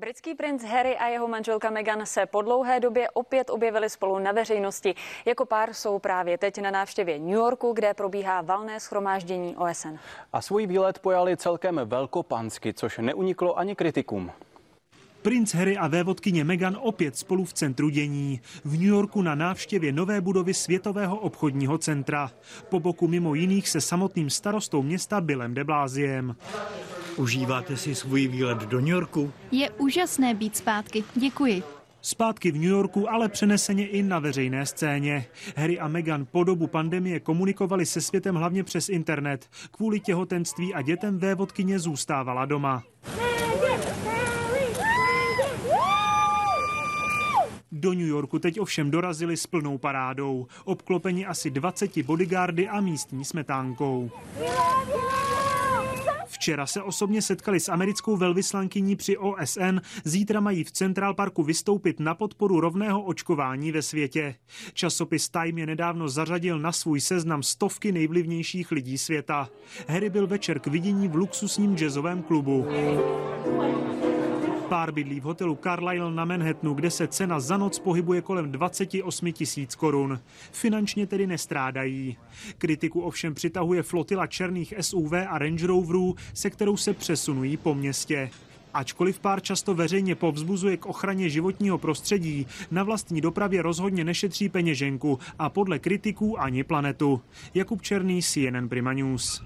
Britský princ Harry a jeho manželka Meghan se po dlouhé době opět objevili spolu na veřejnosti. Jako pár jsou právě teď na návštěvě New Yorku, kde probíhá valné schromáždění OSN. A svůj výlet pojali celkem velkopansky, což neuniklo ani kritikům. Princ Harry a vévodkyně Meghan opět spolu v centru dění. V New Yorku na návštěvě nové budovy Světového obchodního centra. Po boku mimo jiných se samotným starostou města Billem de Bláziem. Užíváte si svůj výlet do New Yorku? Je úžasné být zpátky. Děkuji. Zpátky v New Yorku, ale přeneseně i na veřejné scéně. Harry a Meghan po dobu pandemie komunikovali se světem hlavně přes internet. Kvůli těhotenství a dětem vévodkyně zůstávala doma. Do New Yorku teď ovšem dorazili s plnou parádou, obklopeni asi 20 bodyguardy a místní smetánkou. Včera se osobně setkali s americkou velvyslankyní při OSN, zítra mají v Central Parku vystoupit na podporu rovného očkování ve světě. Časopis Time je nedávno zařadil na svůj seznam stovky nejvlivnějších lidí světa. Harry byl večer k vidění v luxusním jazzovém klubu. Pár bydlí v hotelu Carlyle na Manhattanu, kde se cena za noc pohybuje kolem 28 tisíc korun. Finančně tedy nestrádají. Kritiku ovšem přitahuje flotila černých SUV a Range Roverů, se kterou se přesunují po městě. Ačkoliv pár často veřejně povzbuzuje k ochraně životního prostředí, na vlastní dopravě rozhodně nešetří peněženku a podle kritiků ani planetu. Jakub Černý, CNN Prima News.